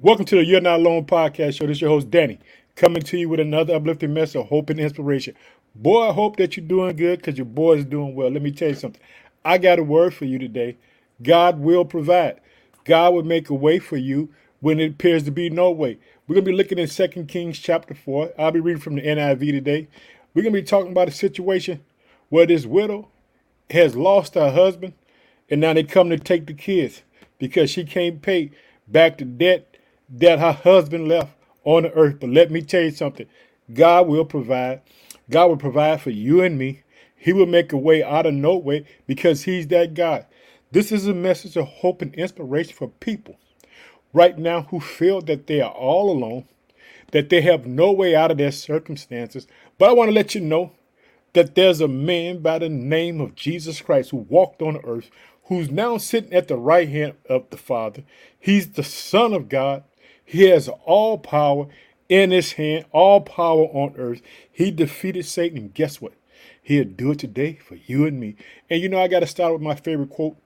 Welcome to the You're Not Alone podcast show. This is your host, Danny, coming to you with another uplifting message of hope and inspiration. Boy, I hope that you're doing good because your boy is doing well. Let me tell you something. I got a word for you today. God will provide. God will make a way for you when it appears to be no way. We're going to be looking in 2 Kings chapter 4. I'll be reading from the NIV today. We're going to be talking about a situation where this widow has lost her husband and now they come to take the kids because she can't pay back the debt that her husband left on the earth. But let me tell you something God will provide. God will provide for you and me. He will make a way out of no way because He's that God. This is a message of hope and inspiration for people right now who feel that they are all alone, that they have no way out of their circumstances. But I want to let you know that there's a man by the name of Jesus Christ who walked on earth, who's now sitting at the right hand of the Father. He's the Son of God. He has all power in his hand, all power on earth. He defeated Satan, and guess what? He'll do it today for you and me. And you know, I got to start with my favorite quote.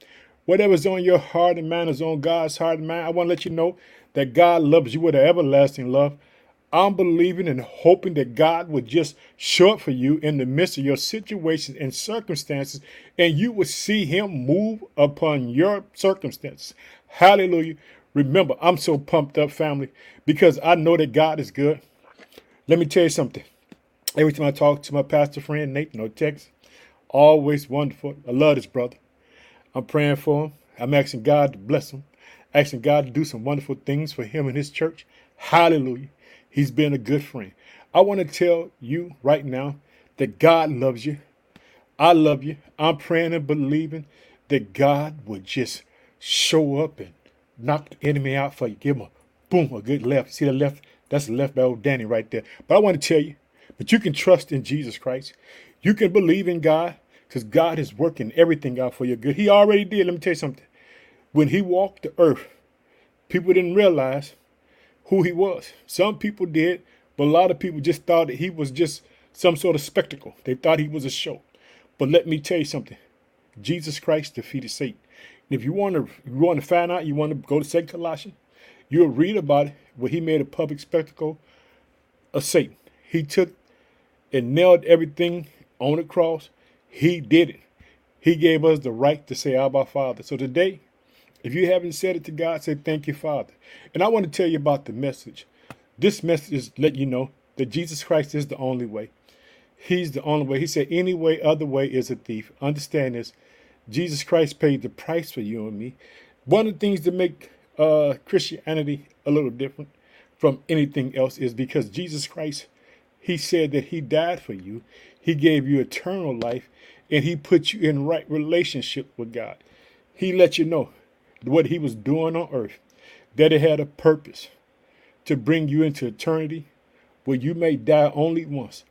Whatever's on your heart and mind is on God's heart and mind. I want to let you know that God loves you with an everlasting love. I'm believing and hoping that God would just show up for you in the midst of your situations and circumstances, and you would see Him move upon your circumstances. Hallelujah. Remember, I'm so pumped up, family, because I know that God is good. Let me tell you something. Every time I talk to my pastor friend, Nate, no text, always wonderful. I love this brother. I'm praying for him. I'm asking God to bless him, asking God to do some wonderful things for him and his church. Hallelujah. He's been a good friend. I want to tell you right now that God loves you. I love you. I'm praying and believing that God would just show up and knock the enemy out for you. Give him a boom, a good left. See the left? That's the left by old Danny right there. But I want to tell you, but you can trust in Jesus Christ. You can believe in God because God is working everything out for your good. He already did. Let me tell you something. When he walked the earth, people didn't realize who he was. Some people did, but a lot of people just thought that he was just some sort of spectacle. They thought he was a show. But let me tell you something. Jesus Christ defeated Satan. If you want to, you want to find out, you want to go to Second Colossians, you'll read about it where he made a public spectacle of Satan. He took and nailed everything on the cross. He did it. He gave us the right to say Abba Father. So today, if you haven't said it to God, say thank you, Father. And I want to tell you about the message. This message is let you know that Jesus Christ is the only way. He's the only way. He said, any way, other way is a thief. Understand this. Jesus Christ paid the price for you and me. One of the things that make uh, Christianity a little different from anything else is because Jesus Christ, He said that He died for you. He gave you eternal life, and He put you in right relationship with God. He let you know what He was doing on earth, that it had a purpose to bring you into eternity where you may die only once,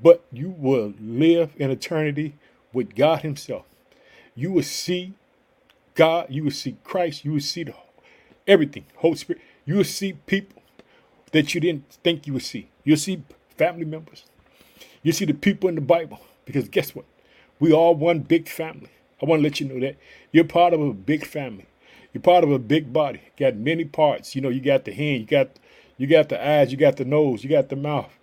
but you will live in eternity with God Himself you will see God, you will see Christ, you will see the everything, Holy Spirit. You will see people that you didn't think you would see. You'll see family members. You'll see the people in the Bible. Because guess what? We all one big family. I want to let you know that. You're part of a big family. You're part of a big body. You got many parts. You know, you got the hand, you got you got the eyes, you got the nose, you got the mouth,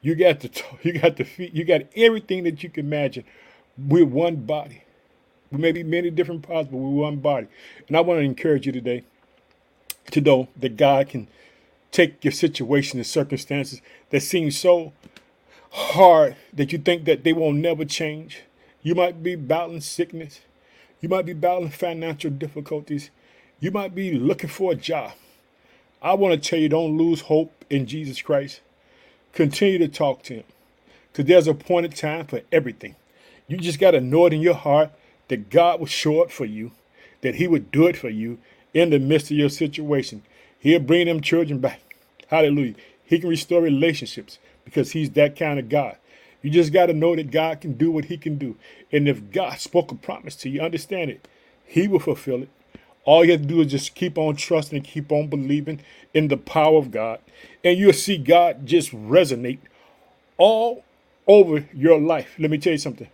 you got the you got the feet, you got everything that you can imagine. We're one body. We may be many different parts, but we're one body. And I want to encourage you today to know that God can take your situation and circumstances that seem so hard that you think that they will never change. You might be battling sickness. You might be battling financial difficulties. You might be looking for a job. I want to tell you don't lose hope in Jesus Christ. Continue to talk to him because there's a point in time for everything. You just got to know it in your heart that God would show up for you, that He would do it for you in the midst of your situation. He'll bring them children back. Hallelujah. He can restore relationships because He's that kind of God. You just got to know that God can do what He can do. And if God spoke a promise to you, understand it, He will fulfill it. All you have to do is just keep on trusting and keep on believing in the power of God. And you'll see God just resonate all over your life. Let me tell you something.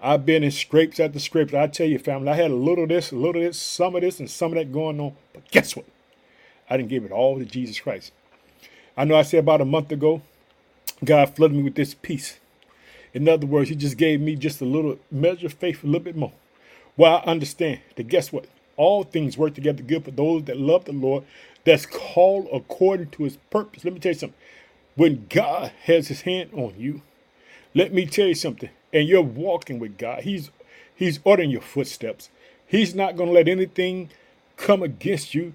I've been in scrapes after scrapes. I tell you, family, I had a little of this, a little of this, some of this, and some of that going on. But guess what? I didn't give it all to Jesus Christ. I know I said about a month ago, God flooded me with this peace. In other words, He just gave me just a little measure of faith, a little bit more. Well, I understand that guess what? All things work together good for those that love the Lord, that's called according to His purpose. Let me tell you something. When God has His hand on you, let me tell you something, and you're walking with God, He's He's ordering your footsteps. He's not going to let anything come against you.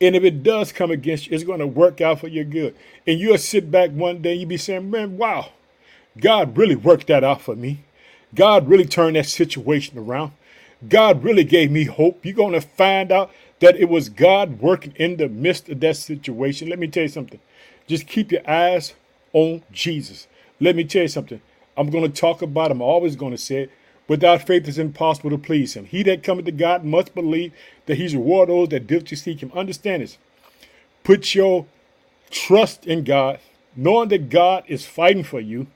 And if it does come against you, it's going to work out for your good. And you'll sit back one day and you'll be saying, man, wow, God really worked that out for me. God really turned that situation around. God really gave me hope. You're going to find out that it was God working in the midst of that situation. Let me tell you something. Just keep your eyes on Jesus. Let me tell you something. I'm going to talk about him. I'm always going to say it. Without faith, it's impossible to please him. He that cometh to God must believe that he's reward those that diligently seek him. Understand this. Put your trust in God, knowing that God is fighting for you,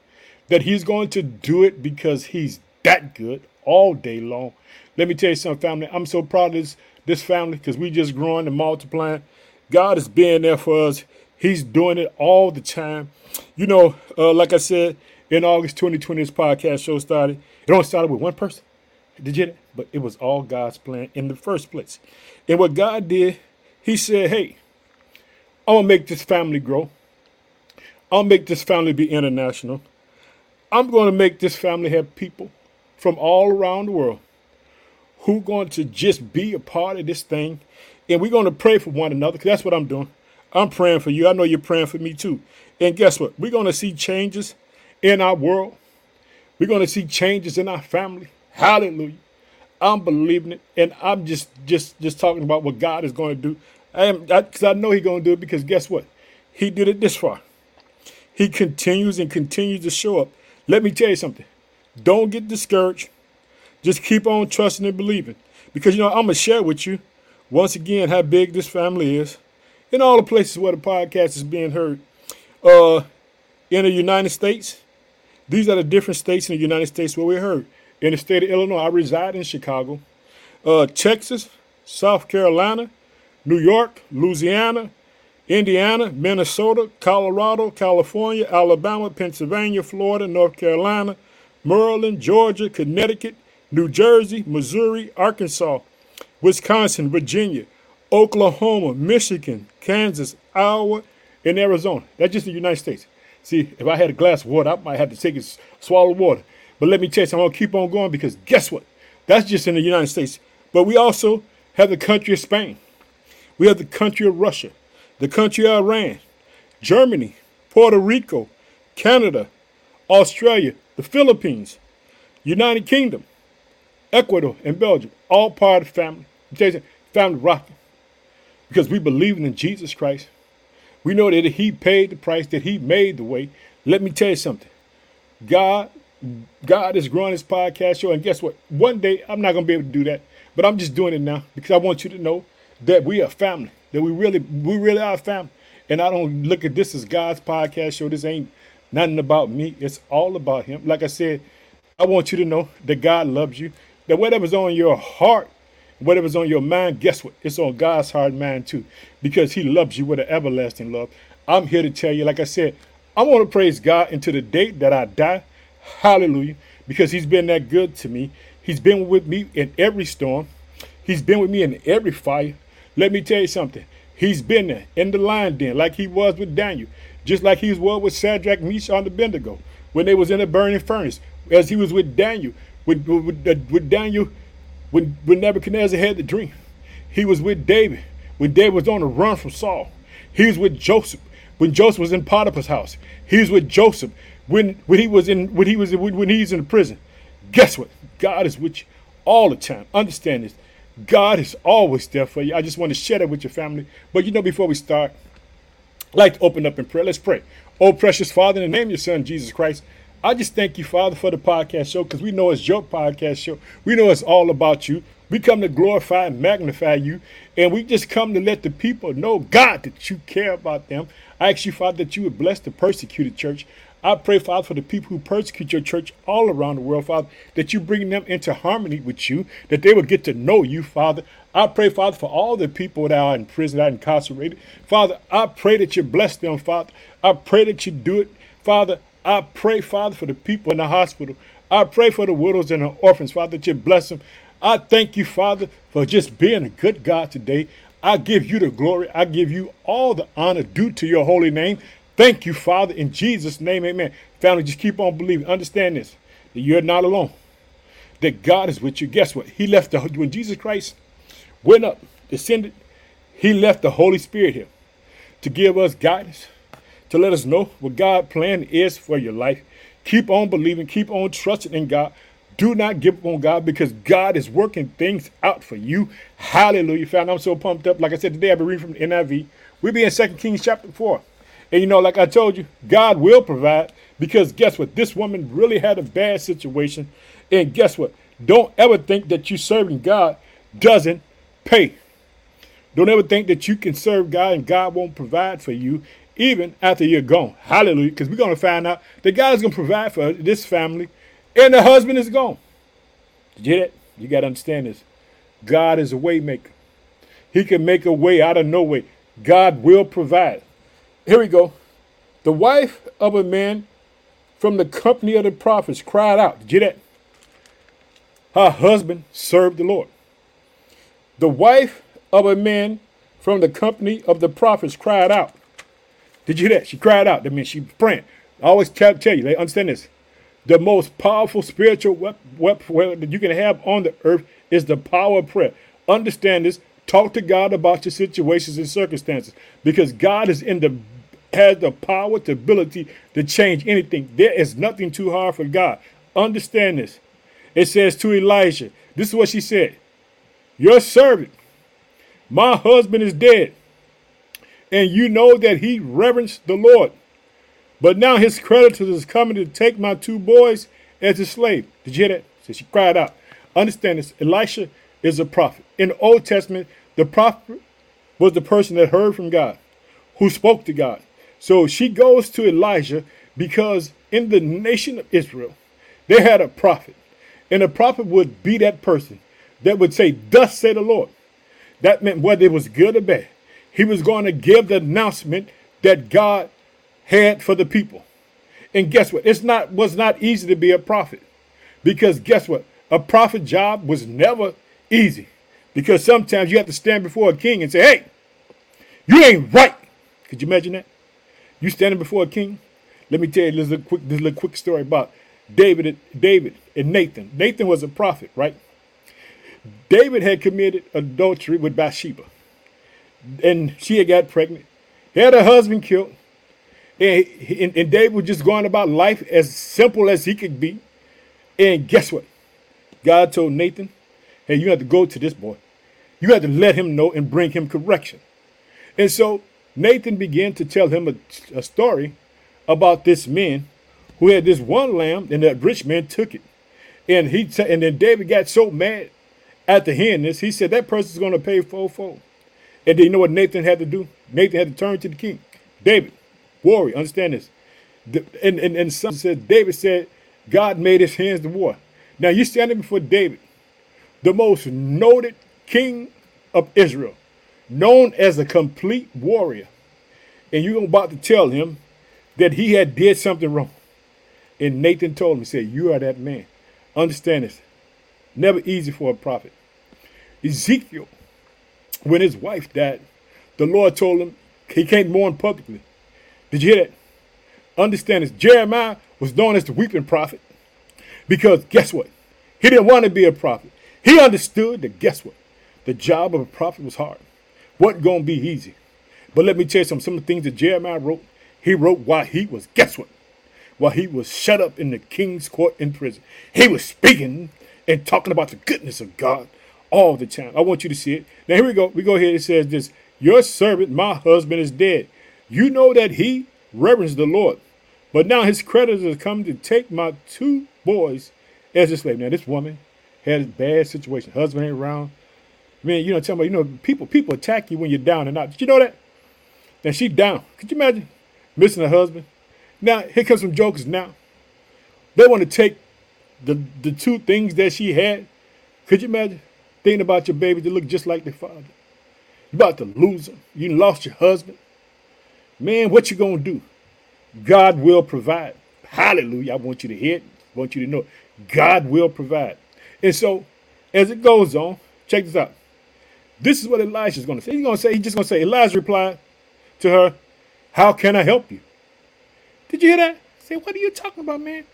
that he's going to do it because he's that good all day long. Let me tell you something, family. I'm so proud of this, this family because we just growing and multiplying. God is being there for us. He's doing it all the time. You know, uh, like I said, in August 2020, this podcast show started. It only started with one person. Did you? But it was all God's plan in the first place. And what God did, He said, "Hey, I'm gonna make this family grow. I'll make this family be international. I'm gonna make this family have people from all around the world who are going to just be a part of this thing, and we're gonna pray for one another. Cause that's what I'm doing. I'm praying for you. I know you're praying for me too. And guess what? We're gonna see changes in our world. We're going to see changes in our family. Hallelujah. I'm believing it, and I'm just just just talking about what God is going to do. I am because I, I know He's going to do it because guess what? He did it this far. He continues and continues to show up. Let me tell you something. Don't get discouraged. Just keep on trusting and believing. Because you know, I'm gonna share with you once again how big this family is. In all the places where the podcast is being heard. Uh in the United States, these are the different states in the United States where we heard. In the state of Illinois, I reside in Chicago, uh, Texas, South Carolina, New York, Louisiana, Indiana, Minnesota, Colorado, California, Alabama, Pennsylvania, Florida, North Carolina, Maryland, Georgia, Connecticut, New Jersey, Missouri, Arkansas, Wisconsin, Virginia, Oklahoma, Michigan, Kansas, Iowa, and Arizona. That's just the United States. See, if I had a glass of water, I might have to take a swallow water. But let me tell you I'm to keep on going because guess what? That's just in the United States. But we also have the country of Spain. We have the country of Russia, the country of Iran, Germany, Puerto Rico, Canada, Australia, the Philippines, United Kingdom, Ecuador, and Belgium. All part of the family. Family rocking. Because we believe in Jesus Christ. We know that he paid the price, that he made the way. Let me tell you something. God, God is growing his podcast show. And guess what? One day I'm not gonna be able to do that. But I'm just doing it now because I want you to know that we are family. That we really, we really are family. And I don't look at this as God's podcast show. This ain't nothing about me. It's all about him. Like I said, I want you to know that God loves you. That whatever's on your heart, Whatever's on your mind, guess what? It's on God's heart and mind too, because He loves you with an everlasting love. I'm here to tell you, like I said, I want to praise God until the day that I die. Hallelujah. Because He's been that good to me. He's been with me in every storm. He's been with me in every fire. Let me tell you something. He's been there in the lion den, like he was with Daniel, just like he was with Shadrach, Meshach, and Abednego when they was in the burning furnace, as he was with Daniel. With, with, with Daniel, when, when Nebuchadnezzar had the dream, he was with David. When David was on the run from Saul, he was with Joseph. When Joseph was in Potiphar's house, he was with Joseph. When, when he was in when he was when he's in the prison, guess what? God is with you all the time. Understand this. God is always there for you. I just want to share that with your family. But you know, before we start, I'd like to open up in prayer. Let's pray. Oh, precious Father, in the name of your Son, Jesus Christ, I just thank you, Father, for the podcast show because we know it's your podcast show. We know it's all about you. We come to glorify and magnify you. And we just come to let the people know, God, that you care about them. I ask you, Father, that you would bless the persecuted church. I pray, Father, for the people who persecute your church all around the world, Father, that you bring them into harmony with you, that they will get to know you, Father. I pray, Father, for all the people that are in prison, that are incarcerated. Father, I pray that you bless them, Father. I pray that you do it, Father. I pray, Father, for the people in the hospital. I pray for the widows and the orphans, Father, that you bless them. I thank you, Father, for just being a good God today. I give you the glory. I give you all the honor due to your holy name. Thank you, Father, in Jesus' name, amen. Family, just keep on believing. Understand this, that you're not alone, that God is with you. Guess what? He left the, when Jesus Christ went up, descended, he left the Holy Spirit here to give us guidance, to let us know what God's plan is for your life. Keep on believing, keep on trusting in God. Do not give up on God because God is working things out for you. Hallelujah. Family, I'm so pumped up. Like I said, today I've been reading from the NIV. We'll be in 2 Kings chapter 4. And you know, like I told you, God will provide because guess what? This woman really had a bad situation. And guess what? Don't ever think that you serving God doesn't pay. Don't ever think that you can serve God and God won't provide for you even after you're gone. Hallelujah. Because we're going to find out that God is going to provide for this family and the husband is gone. Did you get it? You got to understand this. God is a way maker. He can make a way out of no way. God will provide. Here we go. The wife of a man from the company of the prophets cried out. Did you get that? Her husband served the Lord. The wife of a man from the company of the prophets cried out. Did you that? She cried out. That means she praying. I always tell, tell you, they understand this. The most powerful spiritual weapon that you can have on the earth is the power of prayer. Understand this. Talk to God about your situations and circumstances because God is in the has the power, the ability to change anything. There is nothing too hard for God. Understand this. It says to Elijah, this is what she said Your servant, my husband is dead, and you know that he reverenced the Lord. But now his creditors is coming to take my two boys as a slave. Did you hear that? So she cried out. Understand this. Elisha is a prophet. In the Old Testament, the prophet was the person that heard from God, who spoke to God. So she goes to Elijah because in the nation of Israel, they had a prophet. And a prophet would be that person that would say, Thus say the Lord. That meant whether it was good or bad. He was going to give the announcement that God had for the people. And guess what? It's not was not easy to be a prophet. Because guess what? A prophet job was never easy. Because sometimes you have to stand before a king and say, Hey, you ain't right. Could you imagine that? You standing before a king? Let me tell you this little quick, this little quick story about David David and Nathan. Nathan was a prophet, right? David had committed adultery with Bathsheba. And she had got pregnant. Had her husband killed. And, and, and David was just going about life as simple as he could be. And guess what? God told Nathan, hey, you have to go to this boy. You have to let him know and bring him correction. And so Nathan began to tell him a, a story about this man who had this one lamb, and that rich man took it. And he t- and then David got so mad after hearing this, he said that person's going to pay fourfold. And then you know what Nathan had to do? Nathan had to turn to the king. David, warrior, understand this. The, and, and, and some said, David said, God made his hands to war. Now you're standing before David, the most noted king of Israel known as a complete warrior, and you're about to tell him that he had did something wrong. And Nathan told him, he said, You are that man. Understand this. Never easy for a prophet. Ezekiel, when his wife died, the Lord told him he can't mourn publicly. Did you hear that? Understand this. Jeremiah was known as the weeping prophet because guess what? He didn't want to be a prophet. He understood that guess what? The job of a prophet was hard going to be easy. But let me tell you some some of the things that Jeremiah wrote. He wrote while he was, guess what? While he was shut up in the king's court in prison. He was speaking and talking about the goodness of God all the time. I want you to see it. Now, here we go. We go here. It says this Your servant, my husband, is dead. You know that he reverenced the Lord. But now his creditors come to take my two boys as a slave. Now, this woman had a bad situation. Husband ain't around. Man, you know, tell me, you know, people people attack you when you're down and out. Did you know that? Now she down. Could you imagine missing a husband? Now, here comes some jokers now. They want to take the, the two things that she had. Could you imagine thinking about your baby to look just like their father? You about to lose them. You lost your husband. Man, what you gonna do? God will provide. Hallelujah. I want you to hear it. I want you to know God will provide. And so, as it goes on, check this out. This is what Elijah is to say. He's to say, he's just to say, Elijah replied to her, How can I help you? Did you hear that? Say, what are you talking about, man?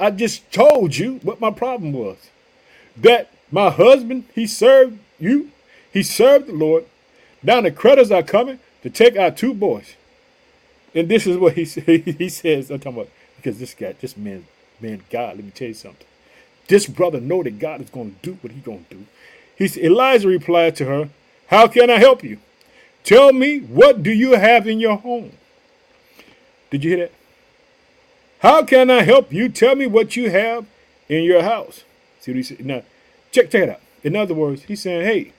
I just told you what my problem was. That my husband, he served you, he served the Lord. Now the creditors are coming to take our two boys. And this is what he he says. I'm talking about because this guy, this man, man, God, let me tell you something. This brother know that God is going to do what he's going to do. He Elijah replied to her, How can I help you? Tell me, what do you have in your home? Did you hear that? How can I help you? Tell me what you have in your house. See what he said? Now, check, check it out. In other words, he's saying, Hey,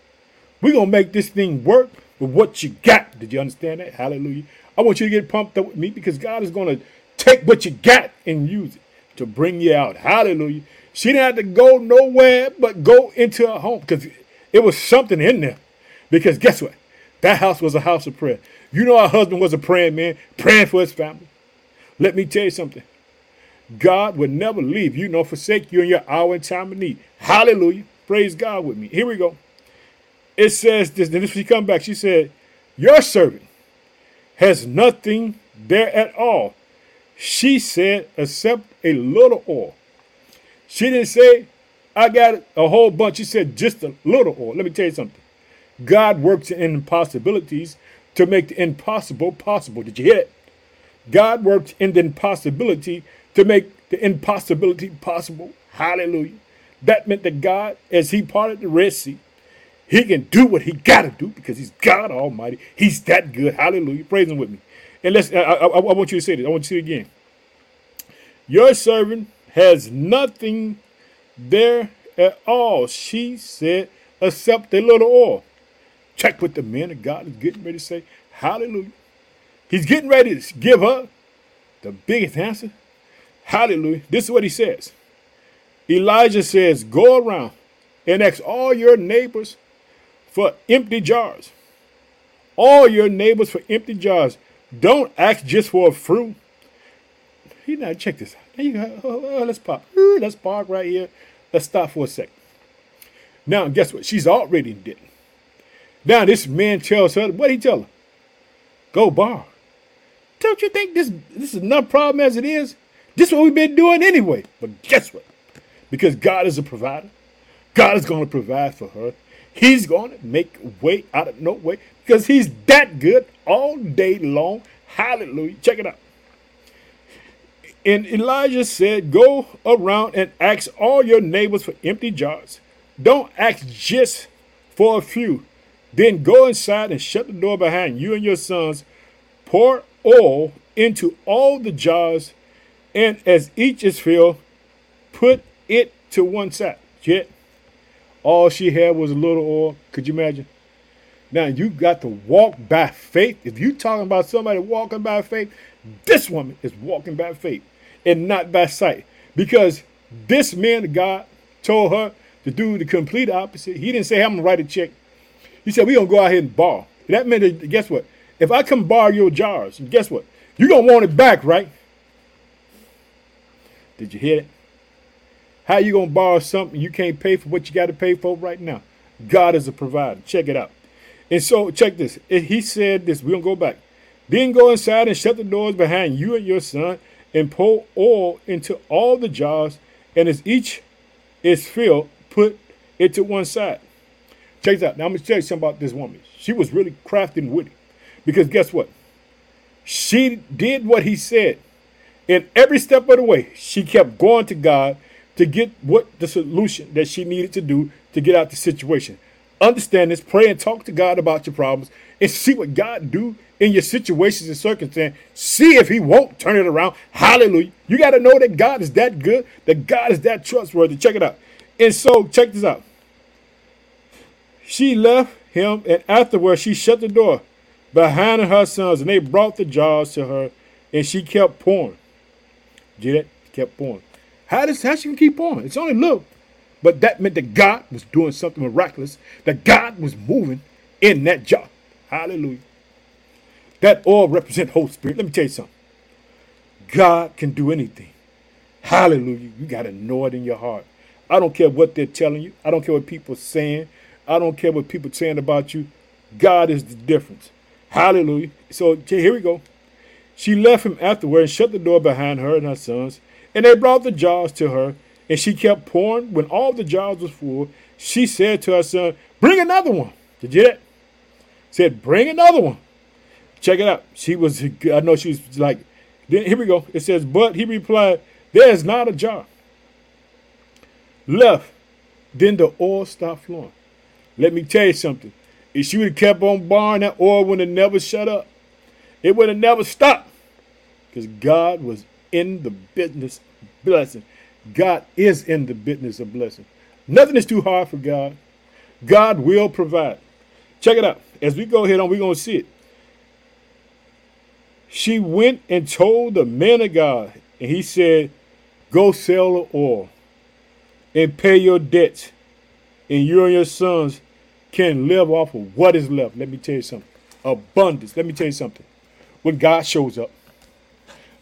we're going to make this thing work with what you got. Did you understand that? Hallelujah. I want you to get pumped up with me because God is going to take what you got and use it to bring you out. Hallelujah. She didn't have to go nowhere but go into her home because it was something in there. Because guess what? That house was a house of prayer. You know, her husband was a praying man, praying for his family. Let me tell you something. God will never leave you nor forsake you in your hour and time of need. Hallelujah. Praise God with me. Here we go. It says this, then she come back. She said, Your servant has nothing there at all. She said, except a little oil. She didn't say, I got a whole bunch. She said, just a little oil. Let me tell you something. God works in impossibilities to make the impossible possible. Did you hear it? God works in the impossibility to make the impossibility possible. Hallelujah. That meant that God, as He parted the Red Sea, He can do what He got to do because He's God Almighty. He's that good. Hallelujah. Praise Him with me. And let's, I, I, I want you to say this. I want you to say it again. Your servant has nothing there at all, she said, except a little oil. Check what the man of God is getting ready to say. Hallelujah. He's getting ready to give her the biggest answer. Hallelujah. This is what he says. Elijah says, Go around and ask all your neighbors for empty jars. All your neighbors for empty jars. Don't ask just for a fruit. He now check this out. Go, oh, oh, oh, let's pop. Let's park right here. Let's stop for a second. Now, guess what? She's already debt. Now, this man tells her, what he tell her? Go bar. Don't you think this, this is enough problem as it is? This is what we've been doing anyway. But guess what? Because God is a provider, God is going to provide for her. He's going to make way out of no way because he's that good all day long. Hallelujah. Check it out. And Elijah said, Go around and ask all your neighbors for empty jars. Don't ask just for a few. Then go inside and shut the door behind you and your sons. Pour oil into all the jars, and as each is filled, put it to one side. Yet, all she had was a little oil. Could you imagine? Now you got to walk by faith. If you're talking about somebody walking by faith, this woman is walking by faith and not by sight. Because this man God told her to do the complete opposite. He didn't say, I'm going to write a check. He said, we're going to go out here and borrow. That meant, guess what? If I come borrow your jars, guess what? You're going to want it back, right? Did you hear it? How you to borrow something you can't pay for what you got to pay for right now? God is a provider. Check it out. And so, check this. He said this. We're going to go back. Then go inside and shut the doors behind you and your son and pour oil into all the jars, and as each is filled, put it to one side. Check this out. Now I'm gonna tell you something about this woman. She was really crafty and witty. Because guess what? She did what he said. And every step of the way, she kept going to God to get what the solution that she needed to do to get out the situation. Understand this, pray and talk to God about your problems and see what God do in your situations and circumstances. See if he won't turn it around. Hallelujah. You got to know that God is that good, that God is that trustworthy. Check it out. And so, check this out. She left him, and afterwards she shut the door behind her sons, and they brought the jars to her, and she kept pouring. Get it? Kept pouring. How does how she can keep pouring? It's only look. But that meant that God was doing something miraculous. That God was moving in that jar. Hallelujah. That all represents Holy Spirit. Let me tell you something. God can do anything. Hallelujah. You got to know it in your heart. I don't care what they're telling you. I don't care what people are saying. I don't care what people are saying about you. God is the difference. Hallelujah. So here we go. She left him afterward and shut the door behind her and her sons. And they brought the jars to her, and she kept pouring. When all the jars was full, she said to her son, Bring another one. Did you that? Said, Bring another one. Check it out. She was, I know she was like, then here we go. It says, But he replied, There is not a jar left. Then the oil stopped flowing. Let me tell you something. If she would have kept on borrowing, that oil would have never shut up. It would have never stopped. Because God was in the business of blessing. God is in the business of blessing. Nothing is too hard for God. God will provide. Check it out. As we go ahead on, we're going to see it. She went and told the man of God, and he said, Go sell the oil and pay your debts, and you and your sons can live off of what is left. Let me tell you something. Abundance. Let me tell you something. When God shows up,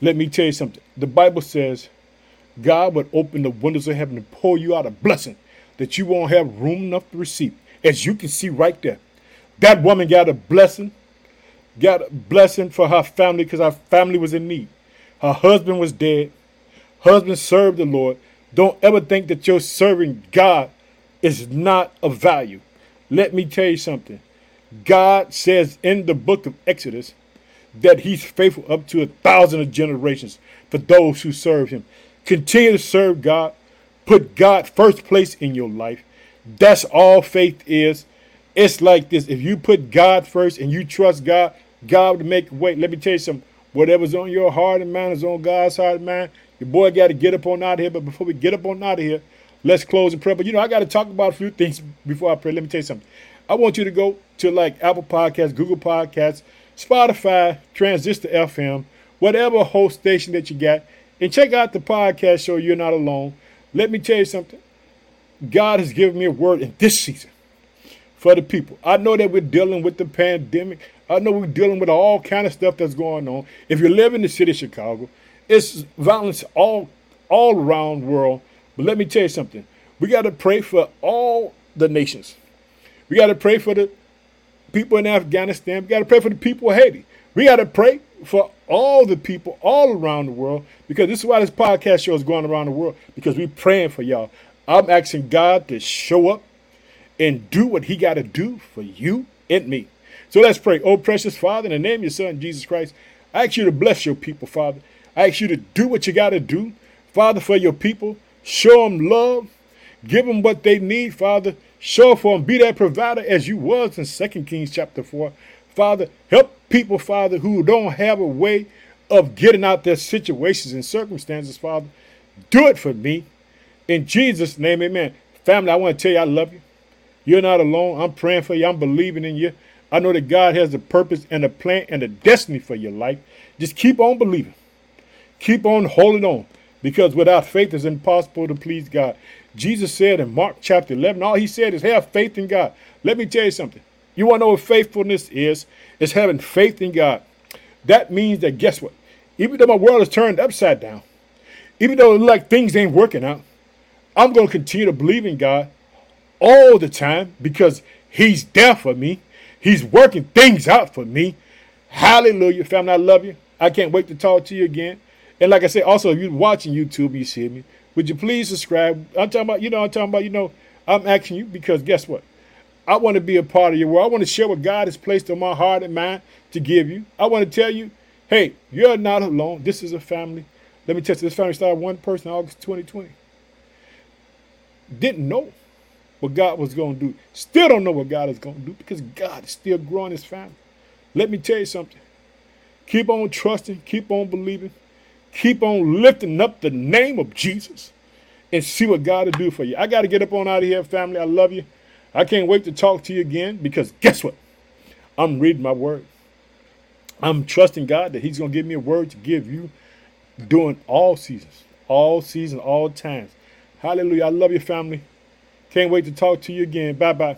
let me tell you something. The Bible says God would open the windows of heaven and pour you out a blessing that you won't have room enough to receive. As you can see right there, that woman got a blessing, got a blessing for her family because her family was in need. Her husband was dead. Husband served the Lord. Don't ever think that your serving God is not of value. Let me tell you something. God says in the book of Exodus that he's faithful up to a thousand of generations for those who serve him. Continue to serve God. Put God first place in your life. That's all faith is. It's like this. If you put God first and you trust God, God will make a way. Let me tell you something. Whatever's on your heart and mind is on God's heart and mind. Your boy got to get up on out of here. But before we get up on out of here, let's close in prayer. But you know, I got to talk about a few things before I pray. Let me tell you something. I want you to go to like Apple Podcasts, Google Podcasts, Spotify, Transistor FM, whatever host station that you got, and check out the podcast show You're Not Alone. Let me tell you something. God has given me a word in this season for the people. I know that we're dealing with the pandemic. I know we're dealing with all kind of stuff that's going on. If you live in the city of Chicago, it's violence all all around the world. But let me tell you something. We got to pray for all the nations. We got to pray for the people in Afghanistan. We got to pray for the people of Haiti. We got to pray for all the people all around the world because this is why this podcast show is going around the world because we're praying for y'all. I'm asking God to show up and do what He got to do for you and me. So let's pray. Oh, precious Father, in the name of your Son, Jesus Christ, I ask you to bless your people, Father. I ask you to do what you got to do, Father, for your people. Show them love. Give them what they need, Father. Show for them. Be that provider as you was in Second Kings chapter 4. Father, help people, Father, who don't have a way of getting out their situations and circumstances, Father. Do it for me. In Jesus' name, amen. Family, I want to tell you I love you. You're not alone. I'm praying for you. I'm believing in you. I know that God has a purpose and a plan and a destiny for your life. Just keep on believing. Keep on holding on because without faith it's impossible to please God. Jesus said in Mark chapter 11, all he said is have faith in God. Let me tell you something. You want to know what faithfulness is? It's having faith in God. That means that guess what? Even though my world is turned upside down, even though it looks like things ain't working out, I'm going to continue to believe in God all the time because he's there for me. He's working things out for me. Hallelujah, family. I love you. I can't wait to talk to you again. And like I said, also, if you're watching YouTube, you see me, would you please subscribe? I'm talking about, you know, I'm talking about, you know, I'm asking you because guess what? I want to be a part of your world. I want to share what God has placed on my heart and mind to give you. I want to tell you, hey, you're not alone. This is a family. Let me tell you, this family started one person August 2020. Didn't know what God was going to do. Still don't know what God is going to do because God is still growing his family. Let me tell you something. Keep on trusting, keep on believing, keep on lifting up the name of Jesus and see what God will do for you. I got to get up on out of here, family. I love you. I can't wait to talk to you again because guess what? I'm reading my word. I'm trusting God that He's going to give me a word to give you during all seasons, all seasons, all times. Hallelujah. I love your family. Can't wait to talk to you again. Bye bye.